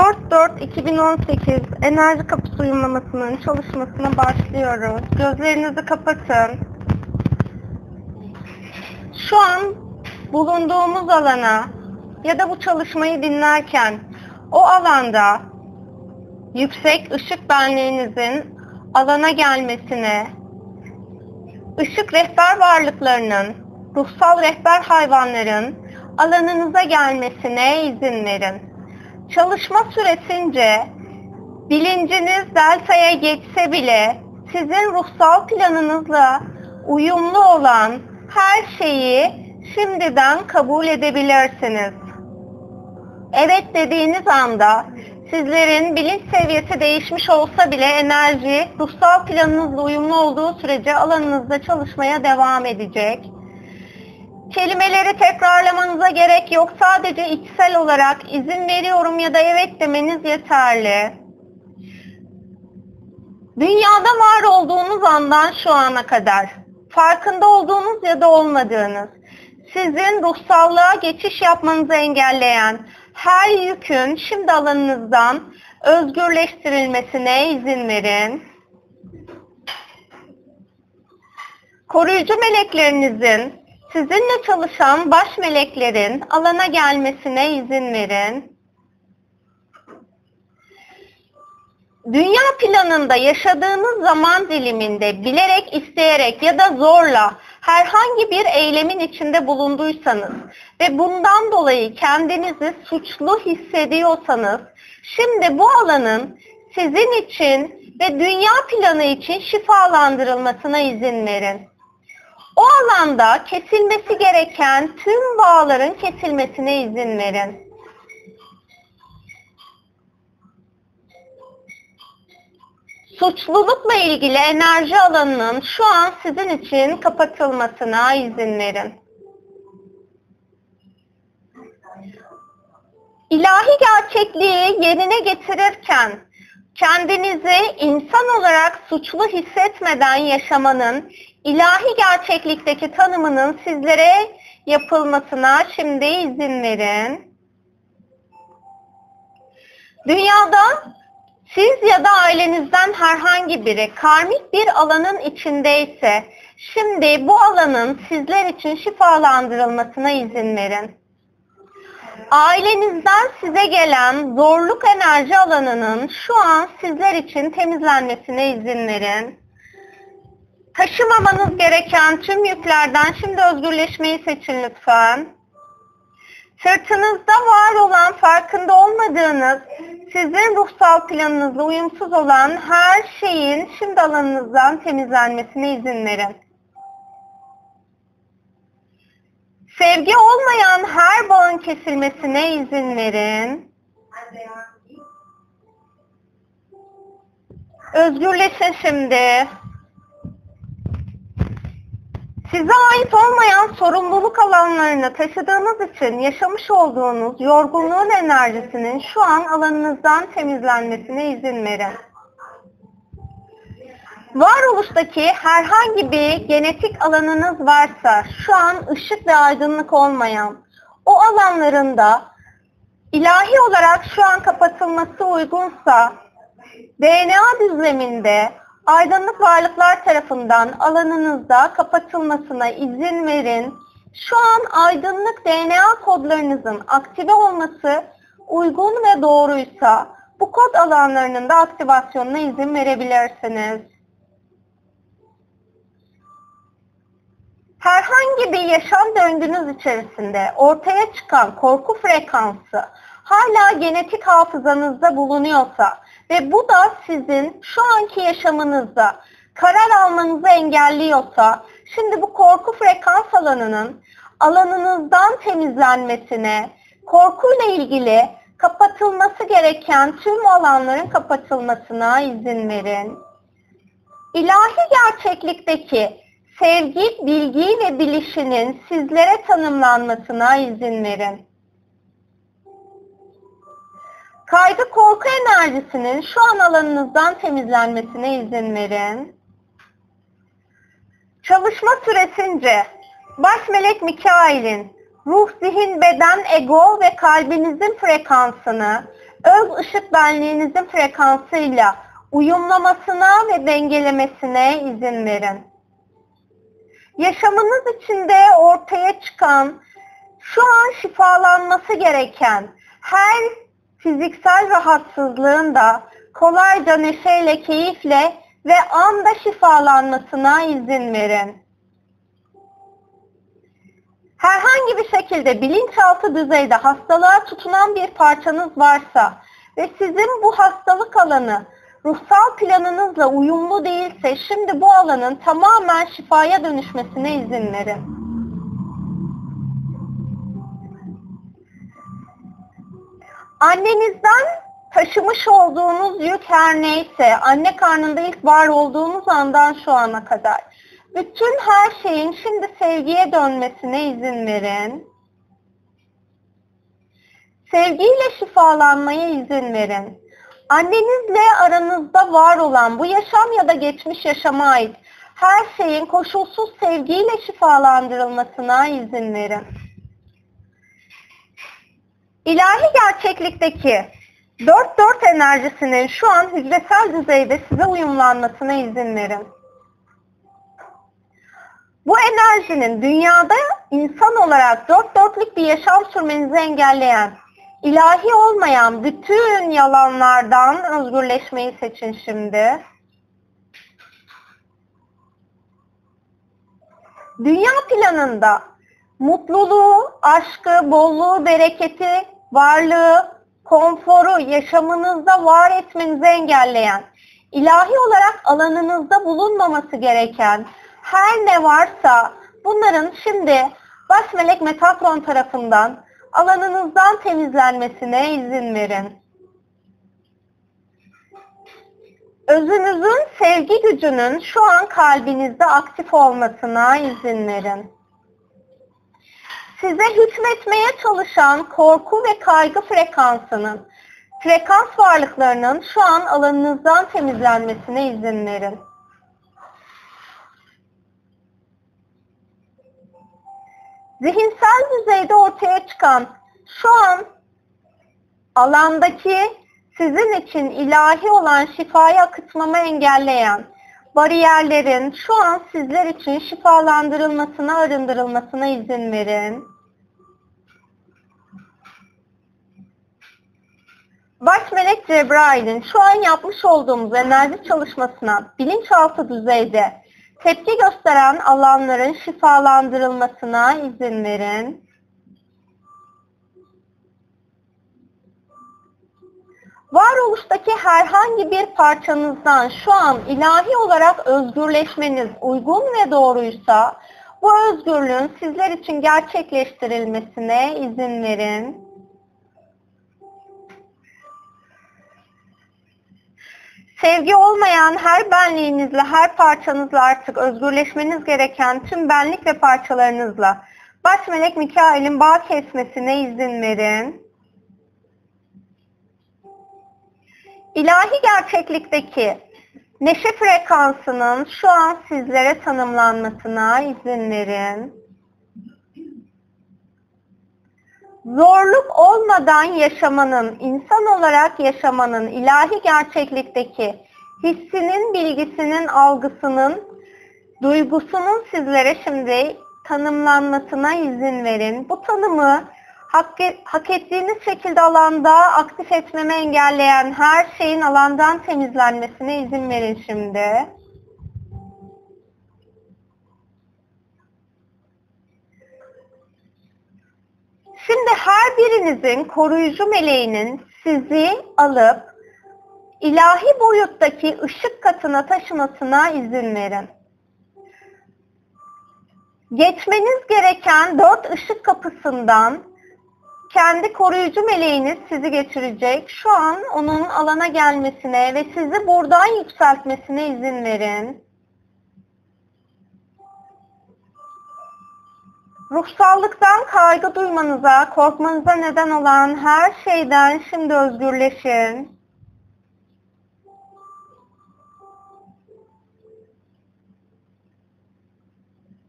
4-4-2018 enerji kapısı uyumlamasının çalışmasına başlıyoruz. Gözlerinizi kapatın. Şu an bulunduğumuz alana ya da bu çalışmayı dinlerken o alanda yüksek ışık benliğinizin alana gelmesine, ışık rehber varlıklarının, ruhsal rehber hayvanların alanınıza gelmesine izin verin. Çalışma süresince bilinciniz delta'ya geçse bile sizin ruhsal planınızla uyumlu olan her şeyi şimdiden kabul edebilirsiniz. Evet dediğiniz anda sizlerin bilinç seviyesi değişmiş olsa bile enerji ruhsal planınızla uyumlu olduğu sürece alanınızda çalışmaya devam edecek. Kelimeleri tekrarlamanıza gerek yok. Sadece içsel olarak izin veriyorum ya da evet demeniz yeterli. Dünyada var olduğunuz andan şu ana kadar farkında olduğunuz ya da olmadığınız sizin ruhsallığa geçiş yapmanızı engelleyen her yükün şimdi alanınızdan özgürleştirilmesine izin verin. Koruyucu meleklerinizin sizinle çalışan baş meleklerin alana gelmesine izin verin. Dünya planında yaşadığınız zaman diliminde bilerek, isteyerek ya da zorla herhangi bir eylemin içinde bulunduysanız ve bundan dolayı kendinizi suçlu hissediyorsanız şimdi bu alanın sizin için ve dünya planı için şifalandırılmasına izin verin. O alanda kesilmesi gereken tüm bağların kesilmesine izin verin. Suçlulukla ilgili enerji alanının şu an sizin için kapatılmasına izin verin. İlahi gerçekliği yerine getirirken kendinizi insan olarak suçlu hissetmeden yaşamanın ilahi gerçeklikteki tanımının sizlere yapılmasına şimdi izin verin. Dünyada siz ya da ailenizden herhangi biri karmik bir alanın içindeyse şimdi bu alanın sizler için şifalandırılmasına izin verin. Ailenizden size gelen zorluk enerji alanının şu an sizler için temizlenmesine izin verin. Taşımamanız gereken tüm yüklerden şimdi özgürleşmeyi seçin lütfen. Sırtınızda var olan farkında olmadığınız, sizin ruhsal planınızla uyumsuz olan her şeyin şimdi alanınızdan temizlenmesine izin verin. Sevgi olmayan her bağın kesilmesine izin verin. Özgürleşin şimdi. Size ait olmayan sorumluluk alanlarını taşıdığınız için yaşamış olduğunuz yorgunluğun enerjisinin şu an alanınızdan temizlenmesine izin verin. Varoluştaki herhangi bir genetik alanınız varsa şu an ışık ve aydınlık olmayan o alanlarında ilahi olarak şu an kapatılması uygunsa DNA düzleminde aydınlık varlıklar tarafından alanınızda kapatılmasına izin verin. Şu an aydınlık DNA kodlarınızın aktive olması uygun ve doğruysa bu kod alanlarının da aktivasyonuna izin verebilirsiniz. Herhangi bir yaşam döngünüz içerisinde ortaya çıkan korku frekansı hala genetik hafızanızda bulunuyorsa ve bu da sizin şu anki yaşamınızda karar almanızı engelliyorsa şimdi bu korku frekans alanının alanınızdan temizlenmesine, korkuyla ilgili kapatılması gereken tüm alanların kapatılmasına izin verin. İlahi gerçeklikteki sevgi, bilgi ve bilişinin sizlere tanımlanmasına izin verin. Kaygı korku enerjisinin şu an alanınızdan temizlenmesine izin verin. Çalışma süresince baş melek Mikail'in ruh, zihin, beden, ego ve kalbinizin frekansını öz ışık benliğinizin frekansıyla uyumlamasına ve dengelemesine izin verin. Yaşamınız içinde ortaya çıkan, şu an şifalanması gereken her fiziksel rahatsızlığın da kolayca neşeyle, keyifle ve anda şifalanmasına izin verin. Herhangi bir şekilde bilinçaltı düzeyde hastalığa tutunan bir parçanız varsa ve sizin bu hastalık alanı ruhsal planınızla uyumlu değilse şimdi bu alanın tamamen şifaya dönüşmesine izin verin. Annenizden taşımış olduğunuz yük her neyse, anne karnında ilk var olduğunuz andan şu ana kadar bütün her şeyin şimdi sevgiye dönmesine izin verin. Sevgiyle şifalanmaya izin verin. Annenizle aranızda var olan bu yaşam ya da geçmiş yaşama ait her şeyin koşulsuz sevgiyle şifalandırılmasına izin verin. İlahi gerçeklikteki dört dört enerjisinin şu an hücresel düzeyde size uyumlanmasına izin verin. Bu enerjinin dünyada insan olarak dört dörtlük bir yaşam sürmenizi engelleyen, ilahi olmayan bütün yalanlardan özgürleşmeyi seçin şimdi. Dünya planında mutluluğu, aşkı, bolluğu, bereketi, varlığı, konforu yaşamınızda var etmenizi engelleyen, ilahi olarak alanınızda bulunmaması gereken her ne varsa bunların şimdi baş melek Metatron tarafından alanınızdan temizlenmesine izin verin. Özünüzün sevgi gücünün şu an kalbinizde aktif olmasına izin verin. Size hükmetmeye çalışan korku ve kaygı frekansının, frekans varlıklarının şu an alanınızdan temizlenmesine izin verin. Zihinsel düzeyde ortaya çıkan şu an alandaki sizin için ilahi olan şifayı akıtmamı engelleyen bariyerlerin şu an sizler için şifalandırılmasına, arındırılmasına izin verin. Baş melek Cebrail'in şu an yapmış olduğumuz enerji çalışmasına bilinçaltı düzeyde tepki gösteren alanların şifalandırılmasına izin verin. Varoluştaki herhangi bir parçanızdan şu an ilahi olarak özgürleşmeniz uygun ve doğruysa bu özgürlüğün sizler için gerçekleştirilmesine izin verin. Sevgi olmayan her benliğinizle, her parçanızla artık özgürleşmeniz gereken tüm benlik ve parçalarınızla baş melek Mikail'in bağ kesmesine izin verin. İlahi gerçeklikteki neşe frekansının şu an sizlere tanımlanmasına izin verin. Zorluk olmadan yaşamanın, insan olarak yaşamanın, ilahi gerçeklikteki hissinin, bilgisinin, algısının, duygusunun sizlere şimdi tanımlanmasına izin verin. Bu tanımı hak, hak ettiğiniz şekilde alanda aktif etmemi engelleyen her şeyin alandan temizlenmesine izin verin şimdi. Şimdi her birinizin koruyucu meleğinin sizi alıp ilahi boyuttaki ışık katına taşımasına izin verin. Geçmeniz gereken dört ışık kapısından kendi koruyucu meleğiniz sizi geçirecek. Şu an onun alana gelmesine ve sizi buradan yükseltmesine izin verin. Ruhsallıktan kaygı duymanıza, korkmanıza neden olan her şeyden şimdi özgürleşin.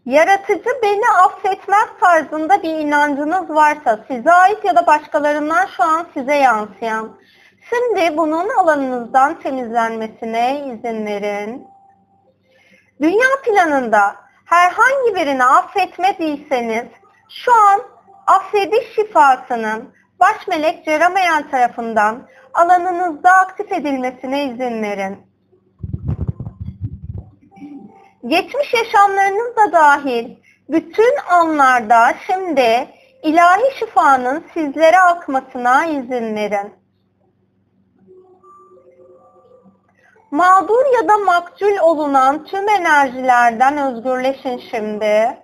Yaratıcı beni affetmez tarzında bir inancınız varsa, size ait ya da başkalarından şu an size yansıyan, Şimdi bunun alanınızdan temizlenmesine izin verin. Dünya planında herhangi birini affetmediyseniz şu an affediş şifasının baş melek Ceramayan tarafından alanınızda aktif edilmesine izin verin. Geçmiş yaşamlarınız da dahil bütün anlarda şimdi ilahi şifanın sizlere akmasına izin verin. Mağdur ya da maktul olunan tüm enerjilerden özgürleşin şimdi.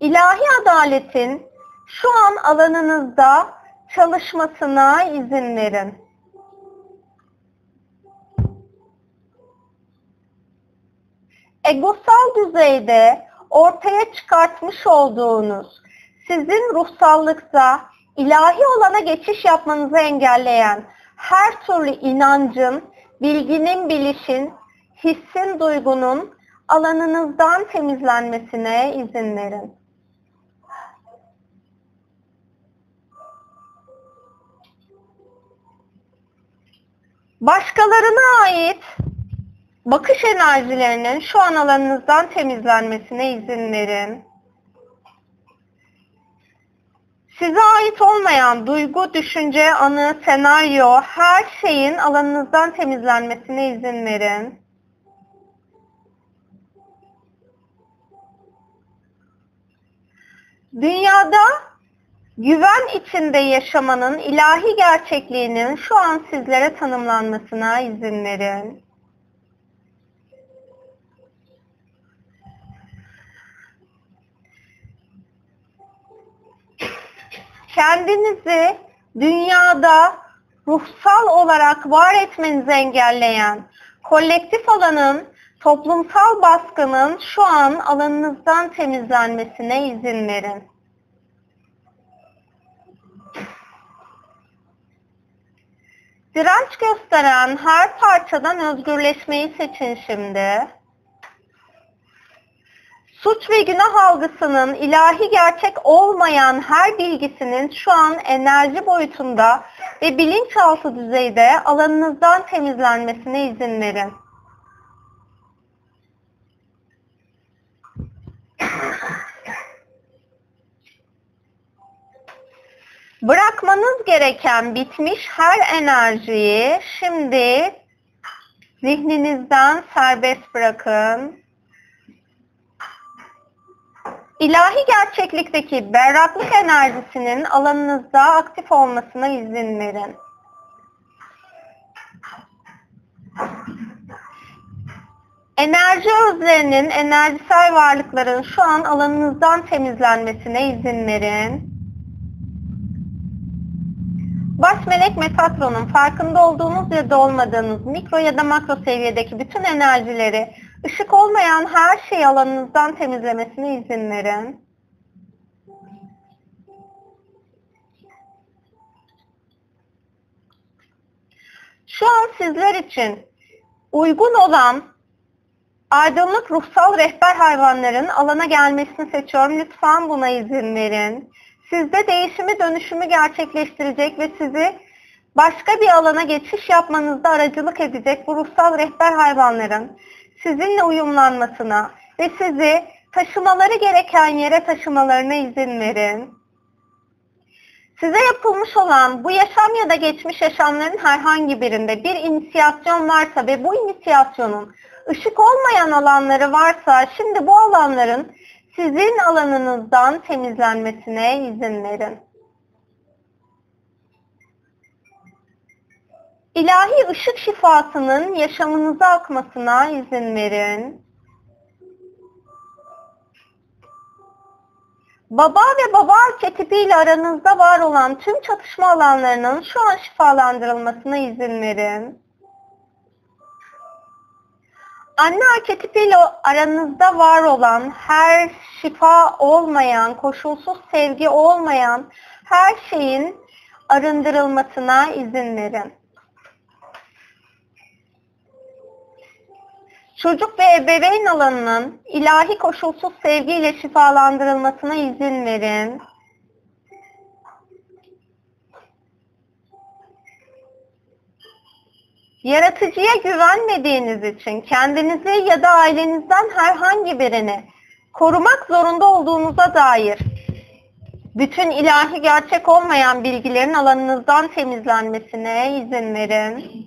İlahi adaletin şu an alanınızda çalışmasına izin verin. Egosal düzeyde ortaya çıkartmış olduğunuz sizin ruhsallıkta ilahi olana geçiş yapmanızı engelleyen her türlü inancın, bilginin, bilişin, hissin, duygunun alanınızdan temizlenmesine izin verin. Başkalarına ait bakış enerjilerinin şu an alanınızdan temizlenmesine izin verin. Size ait olmayan duygu, düşünce, anı, senaryo, her şeyin alanınızdan temizlenmesine izin verin. Dünyada güven içinde yaşamanın ilahi gerçekliğinin şu an sizlere tanımlanmasına izin verin. Kendinizi dünyada ruhsal olarak var etmenizi engelleyen kolektif alanın, toplumsal baskının şu an alanınızdan temizlenmesine izin verin. Direnç gösteren her parçadan özgürleşmeyi seçin şimdi suç ve günah algısının ilahi gerçek olmayan her bilgisinin şu an enerji boyutunda ve bilinçaltı düzeyde alanınızdan temizlenmesine izin verin. Bırakmanız gereken bitmiş her enerjiyi şimdi zihninizden serbest bırakın. İlahi gerçeklikteki berraklık enerjisinin alanınızda aktif olmasına izin verin. Enerji özlerinin, enerjisel varlıkların şu an alanınızdan temizlenmesine izin verin. Baş melek Metatron'un farkında olduğunuz ya da olmadığınız mikro ya da makro seviyedeki bütün enerjileri Işık olmayan her şey alanınızdan temizlemesine izin verin. Şu an sizler için uygun olan aydınlık ruhsal rehber hayvanların alana gelmesini seçiyorum. Lütfen buna izin verin. Sizde değişimi dönüşümü gerçekleştirecek ve sizi başka bir alana geçiş yapmanızda aracılık edecek bu ruhsal rehber hayvanların sizinle uyumlanmasına ve sizi taşımaları gereken yere taşımalarına izin verin. Size yapılmış olan bu yaşam ya da geçmiş yaşamların herhangi birinde bir inisiyasyon varsa ve bu inisiyasyonun ışık olmayan alanları varsa şimdi bu alanların sizin alanınızdan temizlenmesine izin verin. İlahi ışık şifasının yaşamınıza akmasına izin verin. Baba ve baba arketipiyle aranızda var olan tüm çatışma alanlarının şu an şifalandırılmasına izin verin. Anne arketipiyle aranızda var olan her şifa olmayan, koşulsuz sevgi olmayan her şeyin arındırılmasına izin verin. Çocuk ve ebeveyn alanının ilahi koşulsuz sevgiyle şifalandırılmasına izin verin. Yaratıcıya güvenmediğiniz için kendinizi ya da ailenizden herhangi birini korumak zorunda olduğunuza dair bütün ilahi gerçek olmayan bilgilerin alanınızdan temizlenmesine izin verin.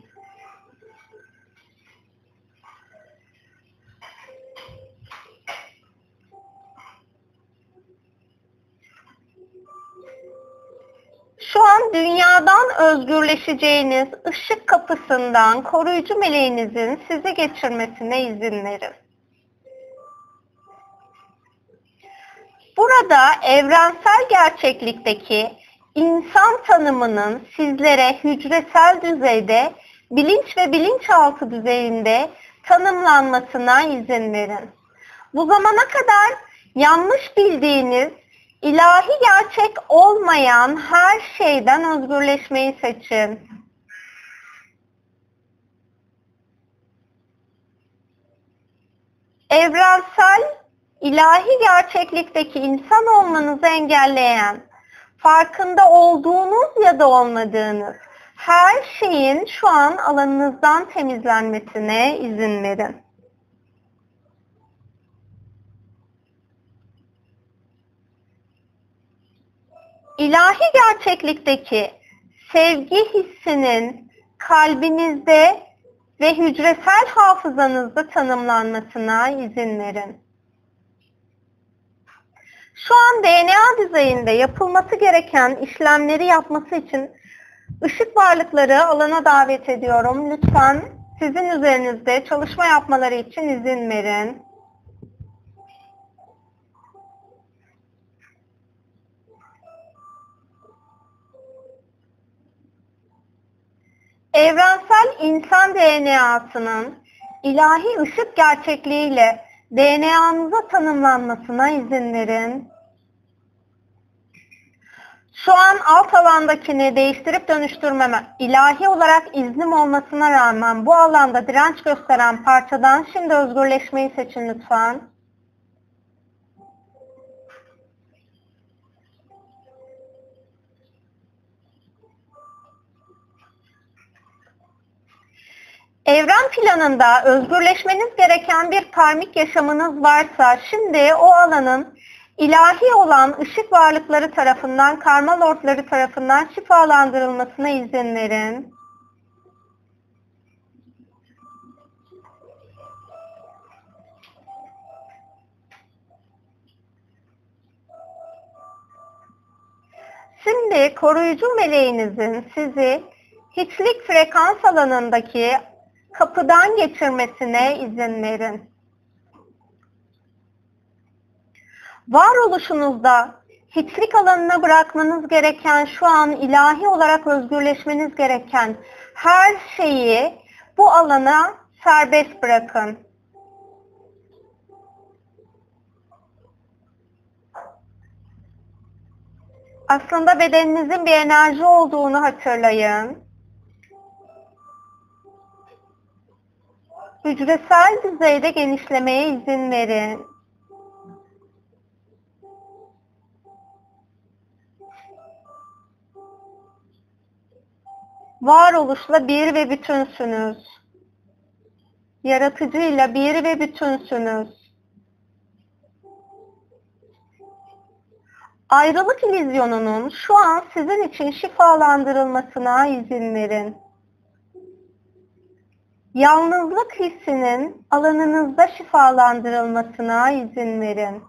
Şu an dünyadan özgürleşeceğiniz ışık kapısından koruyucu meleğinizin sizi geçirmesine izin verin. Burada evrensel gerçeklikteki insan tanımının sizlere hücresel düzeyde, bilinç ve bilinçaltı düzeyinde tanımlanmasına izin verin. Bu zamana kadar yanlış bildiğiniz ilahi gerçek olmayan her şeyden özgürleşmeyi seçin. Evrensel, ilahi gerçeklikteki insan olmanızı engelleyen, farkında olduğunuz ya da olmadığınız her şeyin şu an alanınızdan temizlenmesine izin verin. İlahi gerçeklikteki sevgi hissinin kalbinizde ve hücresel hafızanızda tanımlanmasına izin verin. Şu an DNA düzeyinde yapılması gereken işlemleri yapması için ışık varlıkları alana davet ediyorum. Lütfen sizin üzerinizde çalışma yapmaları için izin verin. Evrensel insan DNA'sının ilahi ışık gerçekliğiyle DNA'nıza tanımlanmasına izin verin. Şu an alt alandakini değiştirip dönüştürmeme, ilahi olarak iznim olmasına rağmen bu alanda direnç gösteren parçadan şimdi özgürleşmeyi seçin lütfen. Evren planında özgürleşmeniz gereken bir karmik yaşamınız varsa şimdi o alanın ilahi olan ışık varlıkları tarafından, karma lordları tarafından şifalandırılmasına izin verin. Şimdi koruyucu meleğinizin sizi hiçlik frekans alanındaki kapıdan geçirmesine izin verin. Varoluşunuzda hiçlik alanına bırakmanız gereken, şu an ilahi olarak özgürleşmeniz gereken her şeyi bu alana serbest bırakın. Aslında bedeninizin bir enerji olduğunu hatırlayın. Hücresel düzeyde genişlemeye izin verin. Varoluşla bir ve bütünsünüz. Yaratıcıyla bir ve bütünsünüz. Ayrılık ilizyonunun şu an sizin için şifalandırılmasına izin verin yalnızlık hissinin alanınızda şifalandırılmasına izin verin.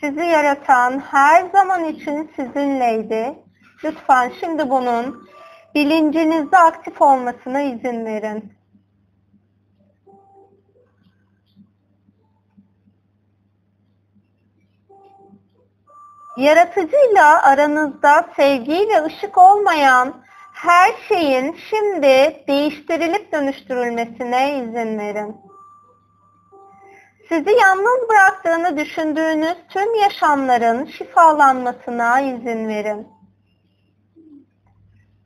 Sizi yaratan her zaman için sizinleydi. Lütfen şimdi bunun bilincinizde aktif olmasına izin verin. Yaratıcıyla aranızda sevgi ve ışık olmayan her şeyin şimdi değiştirilip dönüştürülmesine izin verin. Sizi yalnız bıraktığını düşündüğünüz tüm yaşamların şifalanmasına izin verin.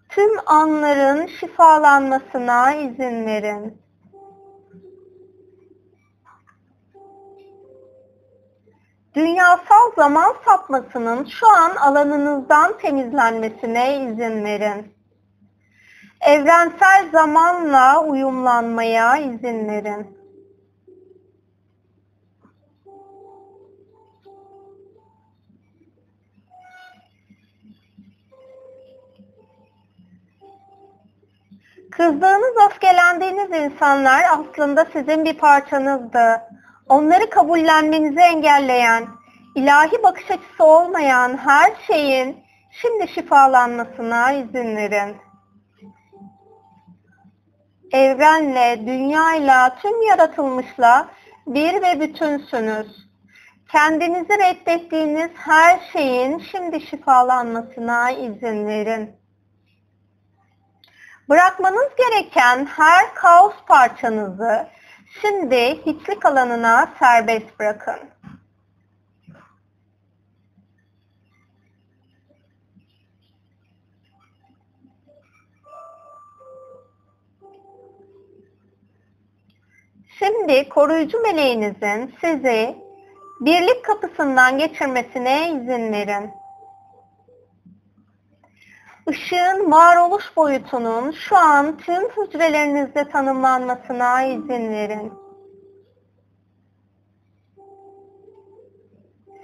Tüm anların şifalanmasına izin verin. Dünyasal zaman sapmasının şu an alanınızdan temizlenmesine izin verin evrensel zamanla uyumlanmaya izin verin. Kızdığınız, öfkelendiğiniz insanlar aslında sizin bir parçanızdı. Onları kabullenmenizi engelleyen, ilahi bakış açısı olmayan her şeyin şimdi şifalanmasına izin verin. Evrenle, dünyayla, tüm yaratılmışla bir ve bütünsünüz. Kendinizi reddettiğiniz her şeyin şimdi şifalanmasına izin verin. Bırakmanız gereken her kaos parçanızı şimdi hiçlik alanına serbest bırakın. Şimdi koruyucu meleğinizin sizi birlik kapısından geçirmesine izin verin. Işığın varoluş boyutunun şu an tüm hücrelerinizde tanımlanmasına izin verin.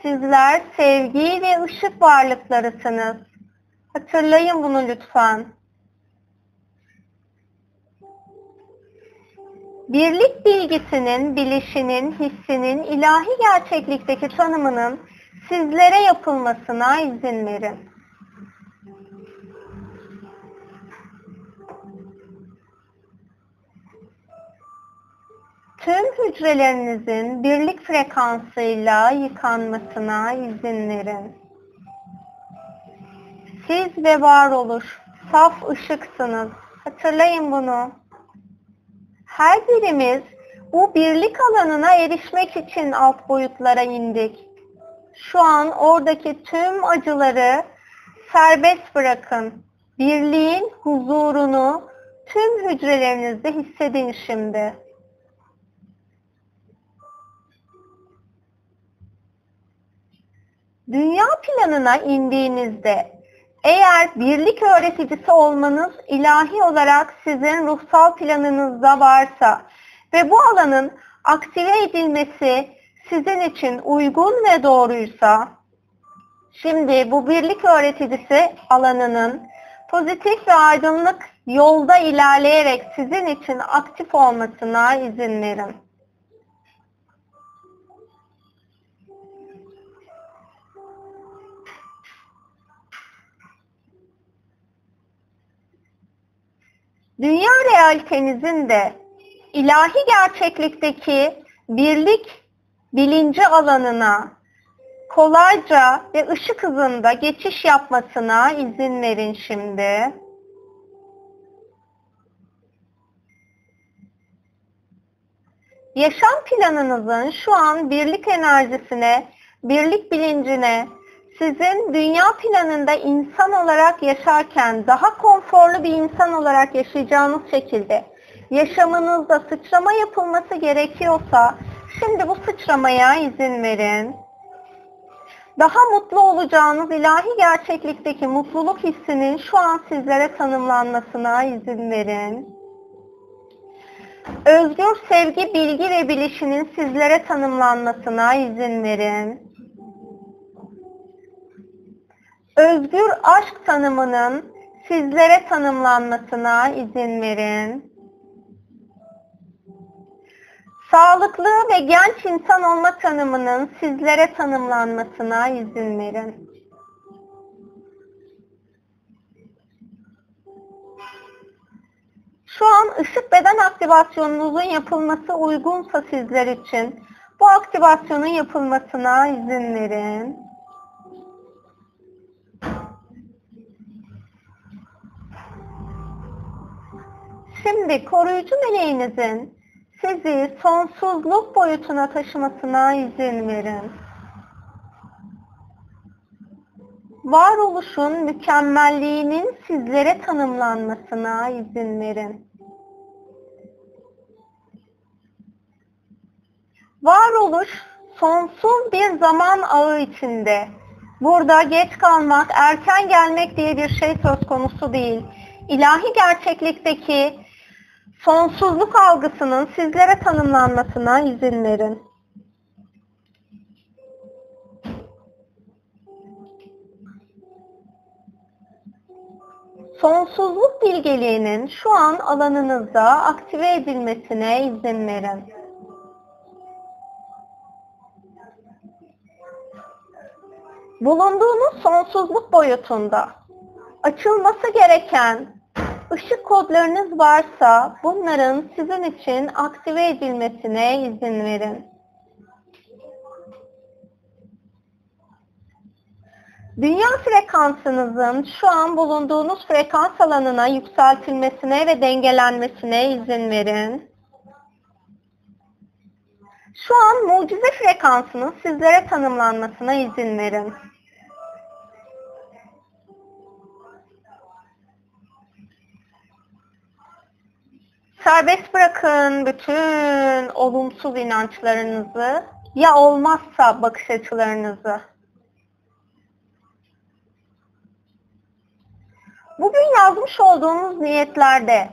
Sizler sevgi ve ışık varlıklarısınız. Hatırlayın bunu lütfen. Birlik bilgisinin, bilişinin, hissinin ilahi gerçeklikteki tanımının sizlere yapılmasına izin verin. tüm hücrelerinizin birlik frekansıyla yıkanmasına izin verin. Siz ve varoluş saf ışıksınız. Hatırlayın bunu. Her birimiz bu birlik alanına erişmek için alt boyutlara indik. Şu an oradaki tüm acıları serbest bırakın. Birliğin huzurunu tüm hücrelerinizde hissedin şimdi. Dünya planına indiğinizde eğer birlik öğreticisi olmanız ilahi olarak sizin ruhsal planınızda varsa ve bu alanın aktive edilmesi sizin için uygun ve doğruysa şimdi bu birlik öğreticisi alanının pozitif ve aydınlık yolda ilerleyerek sizin için aktif olmasına izin verin. Dünya realitenizin de ilahi gerçeklikteki birlik bilinci alanına kolayca ve ışık hızında geçiş yapmasına izin verin şimdi. Yaşam planınızın şu an birlik enerjisine, birlik bilincine, sizin dünya planında insan olarak yaşarken daha konforlu bir insan olarak yaşayacağınız şekilde yaşamınızda sıçrama yapılması gerekiyorsa şimdi bu sıçramaya izin verin. Daha mutlu olacağınız ilahi gerçeklikteki mutluluk hissinin şu an sizlere tanımlanmasına izin verin. Özgür sevgi, bilgi ve bilişinin sizlere tanımlanmasına izin verin özgür aşk tanımının sizlere tanımlanmasına izin verin. Sağlıklı ve genç insan olma tanımının sizlere tanımlanmasına izin verin. Şu an ışık beden aktivasyonunuzun yapılması uygunsa sizler için bu aktivasyonun yapılmasına izin verin. Şimdi koruyucu meleğinizin sizi sonsuzluk boyutuna taşımasına izin verin. Varoluşun mükemmelliğinin sizlere tanımlanmasına izin verin. Varoluş sonsuz bir zaman ağı içinde. Burada geç kalmak, erken gelmek diye bir şey söz konusu değil ilahi gerçeklikteki sonsuzluk algısının sizlere tanımlanmasına izin verin. Sonsuzluk bilgeliğinin şu an alanınızda aktive edilmesine izin verin. Bulunduğunuz sonsuzluk boyutunda açılması gereken ışık kodlarınız varsa bunların sizin için aktive edilmesine izin verin. Dünya frekansınızın şu an bulunduğunuz frekans alanına yükseltilmesine ve dengelenmesine izin verin. Şu an mucize frekansının sizlere tanımlanmasına izin verin. Serbest bırakın bütün olumsuz inançlarınızı ya olmazsa bakış açılarınızı. Bugün yazmış olduğunuz niyetlerde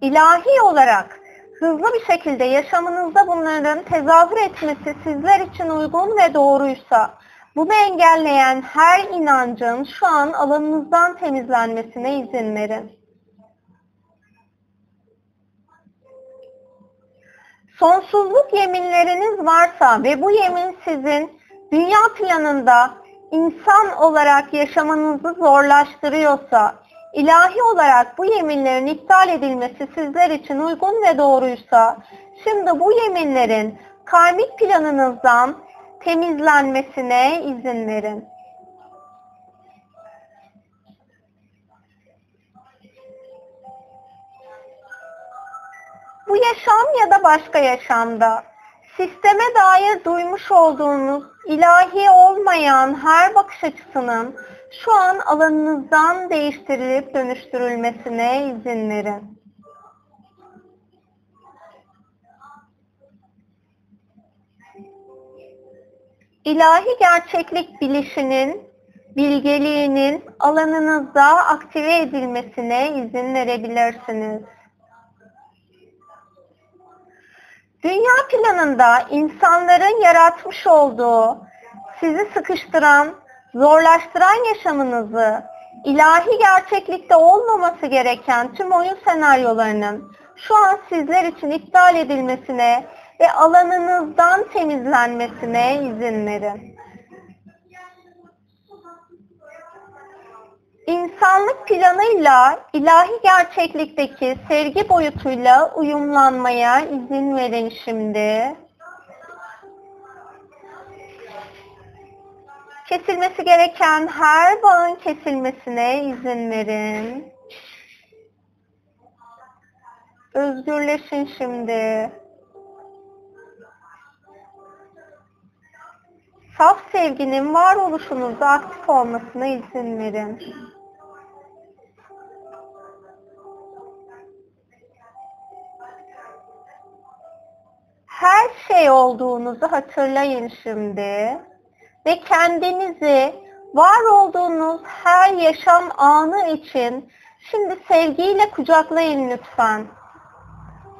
ilahi olarak hızlı bir şekilde yaşamınızda bunların tezahür etmesi sizler için uygun ve doğruysa bunu engelleyen her inancın şu an alanınızdan temizlenmesine izin verin. Sonsuzluk yeminleriniz varsa ve bu yemin sizin dünya planında insan olarak yaşamanızı zorlaştırıyorsa, ilahi olarak bu yeminlerin iptal edilmesi sizler için uygun ve doğruysa, şimdi bu yeminlerin karmik planınızdan temizlenmesine izin verin. Bu yaşam ya da başka yaşamda sisteme dair duymuş olduğunuz ilahi olmayan her bakış açısının şu an alanınızdan değiştirilip dönüştürülmesine izin verin. İlahi gerçeklik bilişinin, bilgeliğinin alanınızda aktive edilmesine izin verebilirsiniz. Dünya planında insanların yaratmış olduğu, sizi sıkıştıran, zorlaştıran yaşamınızı, ilahi gerçeklikte olmaması gereken tüm oyun senaryolarının şu an sizler için iptal edilmesine ve alanınızdan temizlenmesine izin verin. İnsanlık planıyla ilahi gerçeklikteki sevgi boyutuyla uyumlanmaya izin verin şimdi. Kesilmesi gereken her bağın kesilmesine izin verin. Özgürleşin şimdi. Saf sevginin varoluşunuzda aktif olmasına izin verin. Her şey olduğunuzu hatırlayın şimdi ve kendinizi var olduğunuz her yaşam anı için şimdi sevgiyle kucaklayın lütfen.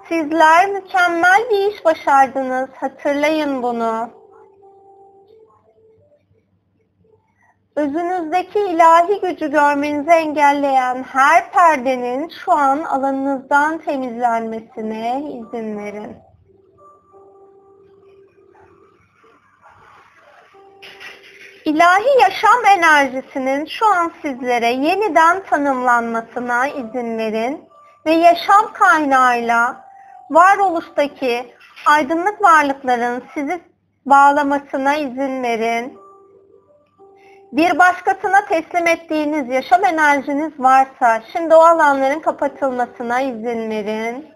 Sizler mükemmel bir iş başardınız. Hatırlayın bunu. Özünüzdeki ilahi gücü görmenizi engelleyen her perdenin şu an alanınızdan temizlenmesine izin verin. İlahi yaşam enerjisinin şu an sizlere yeniden tanımlanmasına izin verin ve yaşam kaynağıyla varoluştaki aydınlık varlıkların sizi bağlamasına izin verin. Bir başkasına teslim ettiğiniz yaşam enerjiniz varsa şimdi o alanların kapatılmasına izin verin.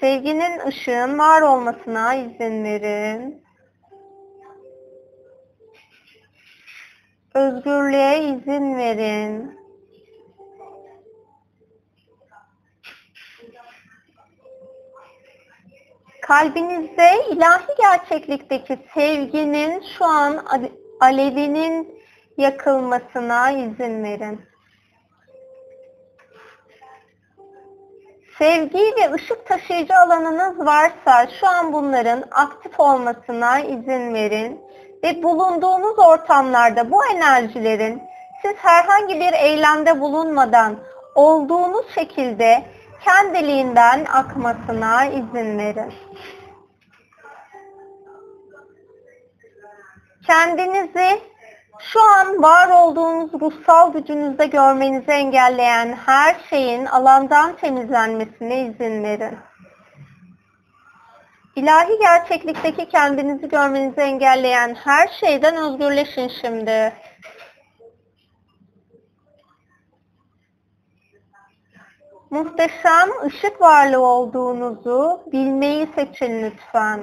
Sevginin ışığın var olmasına izin verin. Özgürlüğe izin verin. Kalbinizde ilahi gerçeklikteki sevginin şu an alevinin yakılmasına izin verin. Sevgi ve ışık taşıyıcı alanınız varsa şu an bunların aktif olmasına izin verin ve bulunduğunuz ortamlarda bu enerjilerin siz herhangi bir eylemde bulunmadan olduğunuz şekilde kendiliğinden akmasına izin verin. Kendinizi şu an var olduğunuz ruhsal gücünüzde görmenizi engelleyen her şeyin alandan temizlenmesine izin verin. İlahi gerçeklikteki kendinizi görmenizi engelleyen her şeyden özgürleşin şimdi. Muhteşem ışık varlığı olduğunuzu bilmeyi seçin lütfen.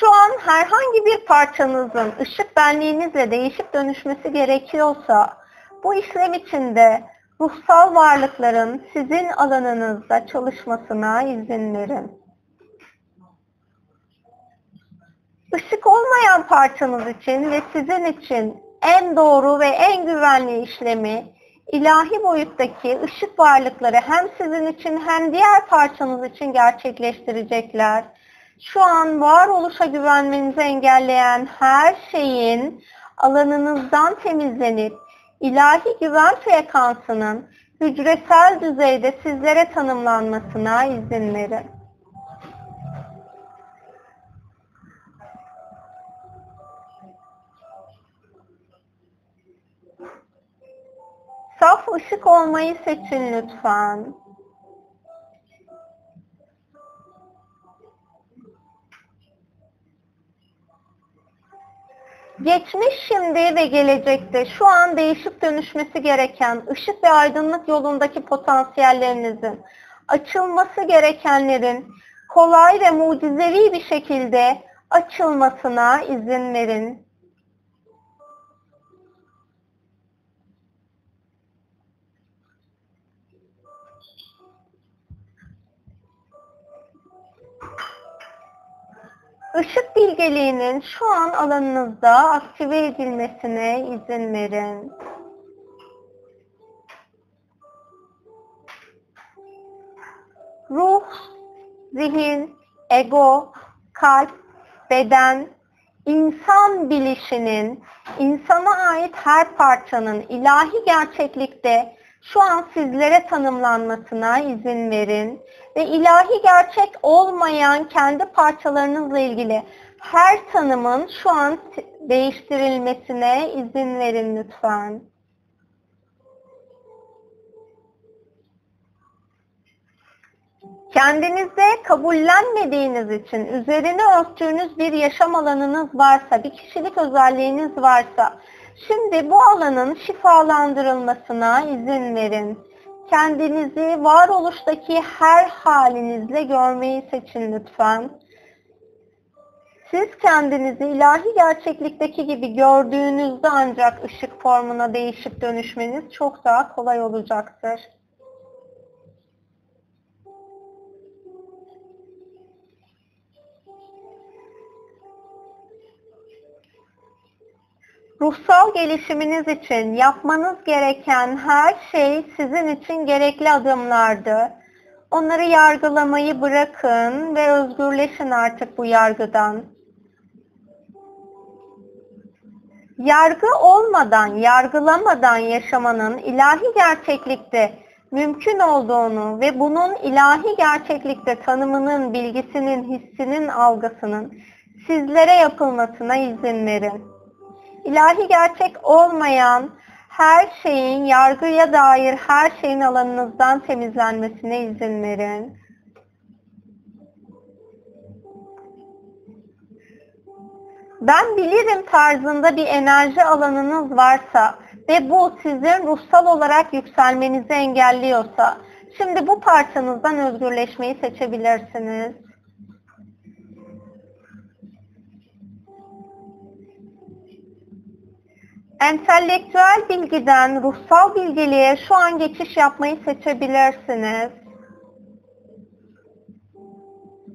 Şu an herhangi bir parçanızın ışık benliğinizle değişip dönüşmesi gerekiyorsa bu işlem içinde ruhsal varlıkların sizin alanınızda çalışmasına izin verin. Işık olmayan parçanız için ve sizin için en doğru ve en güvenli işlemi ilahi boyuttaki ışık varlıkları hem sizin için hem diğer parçanız için gerçekleştirecekler. Şu an varoluşa güvenmenizi engelleyen her şeyin alanınızdan temizlenip ilahi güven frekansının hücresel düzeyde sizlere tanımlanmasına izin verin. Saf ışık olmayı seçin lütfen. Geçmiş, şimdi ve gelecekte şu an değişip dönüşmesi gereken ışık ve aydınlık yolundaki potansiyellerinizin açılması gerekenlerin kolay ve mucizevi bir şekilde açılmasına izin verin. Işık bilgeliğinin şu an alanınızda aktive edilmesine izin verin. Ruh, zihin, ego, kalp, beden, insan bilişinin, insana ait her parçanın ilahi gerçeklikte şu an sizlere tanımlanmasına izin verin ve ilahi gerçek olmayan kendi parçalarınızla ilgili her tanımın şu an değiştirilmesine izin verin lütfen. Kendinizde kabullenmediğiniz için üzerine örttüğünüz bir yaşam alanınız varsa, bir kişilik özelliğiniz varsa, şimdi bu alanın şifalandırılmasına izin verin. Kendinizi varoluştaki her halinizle görmeyi seçin lütfen. Siz kendinizi ilahi gerçeklikteki gibi gördüğünüzde ancak ışık formuna değişip dönüşmeniz çok daha kolay olacaktır. Ruhsal gelişiminiz için yapmanız gereken her şey sizin için gerekli adımlardı. Onları yargılamayı bırakın ve özgürleşin artık bu yargıdan. Yargı olmadan, yargılamadan yaşamanın ilahi gerçeklikte mümkün olduğunu ve bunun ilahi gerçeklikte tanımının, bilgisinin, hissinin, algısının sizlere yapılmasına izin verin ilahi gerçek olmayan her şeyin, yargıya dair her şeyin alanınızdan temizlenmesine izin verin. Ben bilirim tarzında bir enerji alanınız varsa ve bu sizin ruhsal olarak yükselmenizi engelliyorsa, şimdi bu parçanızdan özgürleşmeyi seçebilirsiniz. Entelektüel bilgiden ruhsal bilgeliğe şu an geçiş yapmayı seçebilirsiniz.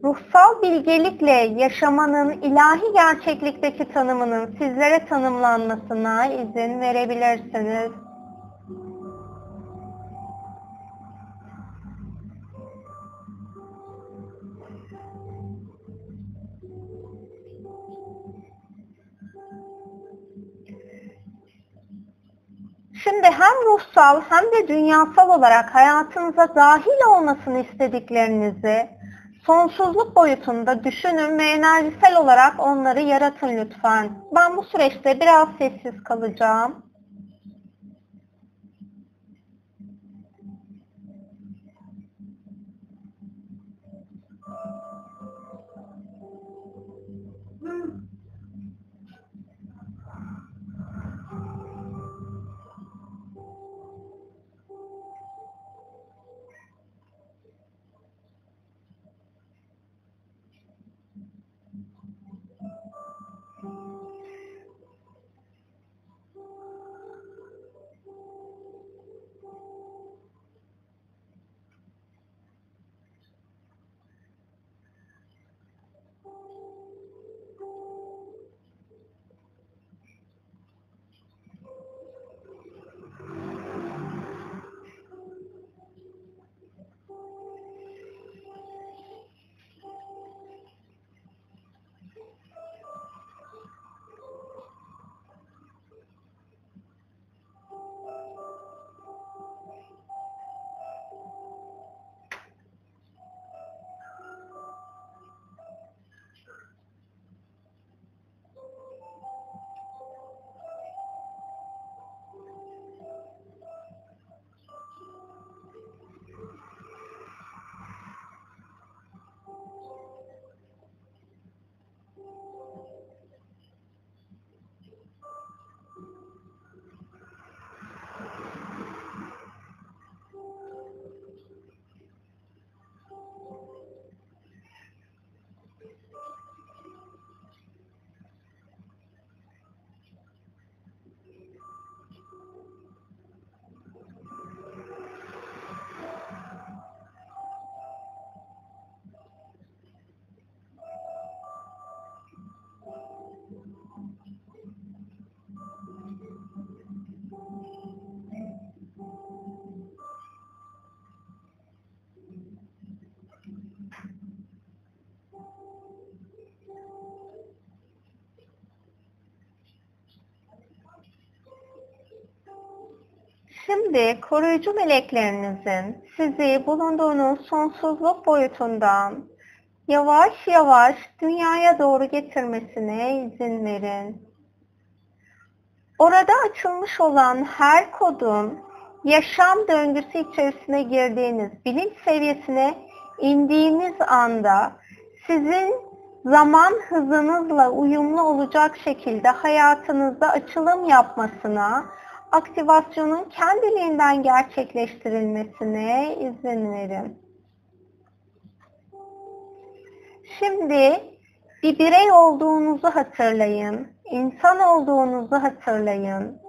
ruhsal bilgelikle yaşamanın ilahi gerçeklikteki tanımının sizlere tanımlanmasına izin verebilirsiniz. Şimdi hem ruhsal hem de dünyasal olarak hayatınıza dahil olmasını istediklerinizi sonsuzluk boyutunda düşünün ve enerjisel olarak onları yaratın lütfen. Ben bu süreçte biraz sessiz kalacağım. Şimdi koruyucu meleklerinizin sizi bulunduğunuz sonsuzluk boyutundan yavaş yavaş dünyaya doğru getirmesine izin verin. Orada açılmış olan her kodun yaşam döngüsü içerisine girdiğiniz bilinç seviyesine indiğiniz anda sizin zaman hızınızla uyumlu olacak şekilde hayatınızda açılım yapmasına, aktivasyonun kendiliğinden gerçekleştirilmesine izin verin. Şimdi bir birey olduğunuzu hatırlayın, insan olduğunuzu hatırlayın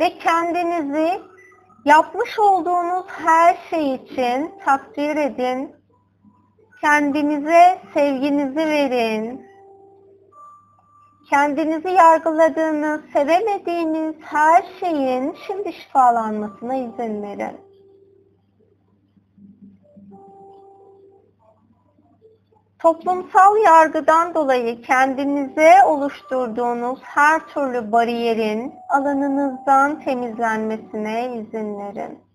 ve kendinizi yapmış olduğunuz her şey için takdir edin. Kendinize sevginizi verin kendinizi yargıladığınız, sevemediğiniz her şeyin şimdi şifalanmasına izin verin. Toplumsal yargıdan dolayı kendinize oluşturduğunuz her türlü bariyerin alanınızdan temizlenmesine izin verin.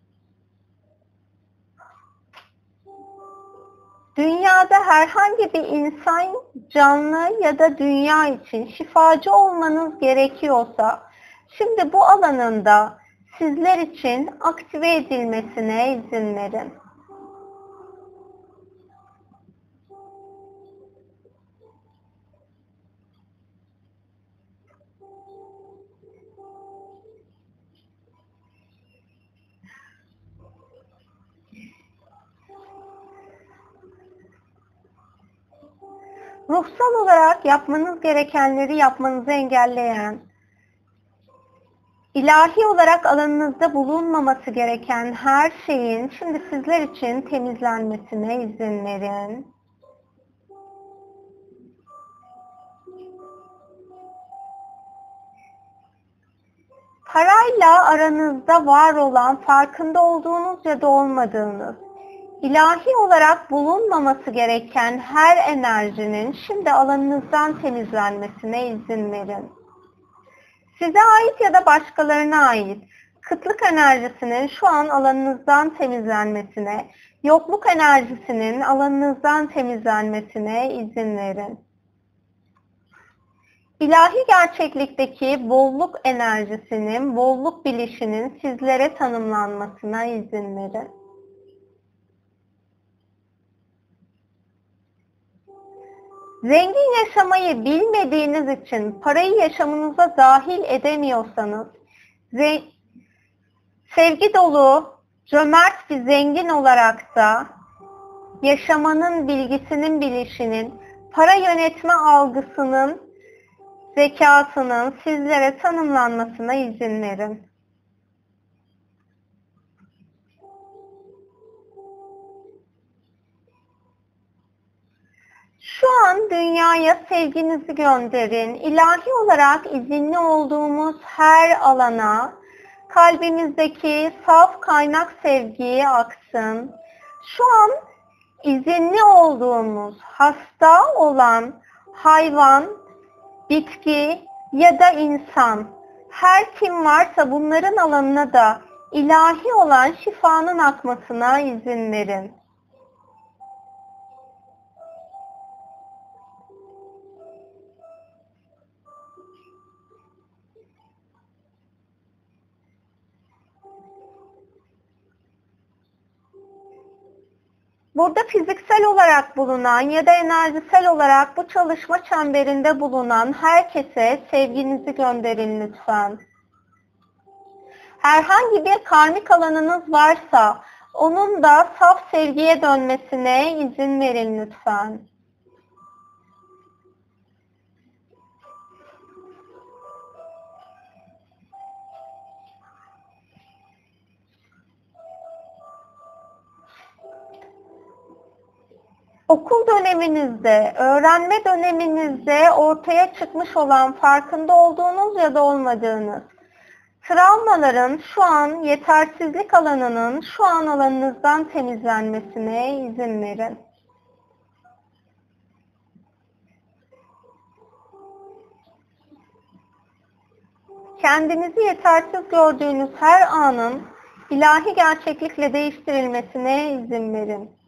Dünyada herhangi bir insan, canlı ya da dünya için şifacı olmanız gerekiyorsa, şimdi bu alanında sizler için aktive edilmesine izin verin. ruhsal olarak yapmanız gerekenleri yapmanızı engelleyen, ilahi olarak alanınızda bulunmaması gereken her şeyin şimdi sizler için temizlenmesine izin verin. Parayla aranızda var olan farkında olduğunuz ya da olmadığınız ilahi olarak bulunmaması gereken her enerjinin şimdi alanınızdan temizlenmesine izin verin. Size ait ya da başkalarına ait kıtlık enerjisinin şu an alanınızdan temizlenmesine, yokluk enerjisinin alanınızdan temizlenmesine izin verin. İlahi gerçeklikteki bolluk enerjisinin, bolluk bilişinin sizlere tanımlanmasına izin verin. Zengin yaşamayı bilmediğiniz için parayı yaşamınıza dahil edemiyorsanız, sevgi dolu, cömert bir zengin olarak da yaşamanın bilgisinin, bilişinin, para yönetme algısının, zekatının sizlere tanımlanmasına izin verin. Şu an dünyaya sevginizi gönderin. İlahi olarak izinli olduğumuz her alana kalbimizdeki saf kaynak sevgiyi aksın. Şu an izinli olduğumuz hasta olan hayvan, bitki ya da insan her kim varsa bunların alanına da ilahi olan şifanın akmasına izin verin. Burada fiziksel olarak bulunan ya da enerjisel olarak bu çalışma çemberinde bulunan herkese sevginizi gönderin lütfen. Herhangi bir karmik alanınız varsa onun da saf sevgiye dönmesine izin verin lütfen. Okul döneminizde, öğrenme döneminizde ortaya çıkmış olan farkında olduğunuz ya da olmadığınız travmaların şu an yetersizlik alanının şu an alanınızdan temizlenmesine izin verin. Kendinizi yetersiz gördüğünüz her anın ilahi gerçeklikle değiştirilmesine izin verin.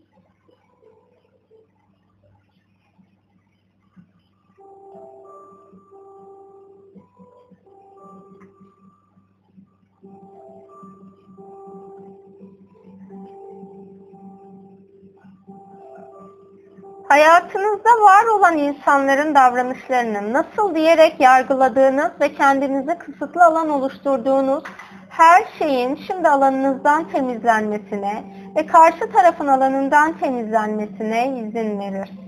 Hayatınızda var olan insanların davranışlarını nasıl diyerek yargıladığınız ve kendinize kısıtlı alan oluşturduğunuz her şeyin şimdi alanınızdan temizlenmesine ve karşı tarafın alanından temizlenmesine izin verir.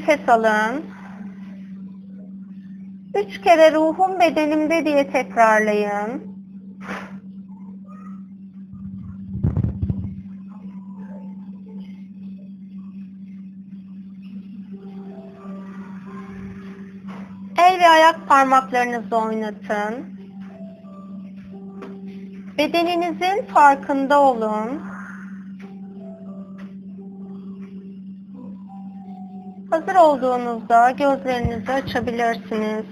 Nefes alın. Üç kere ruhum bedenimde diye tekrarlayın. El ve ayak parmaklarınızı oynatın. Bedeninizin farkında olun. Hazır olduğunuzda gözlerinizi açabilirsiniz.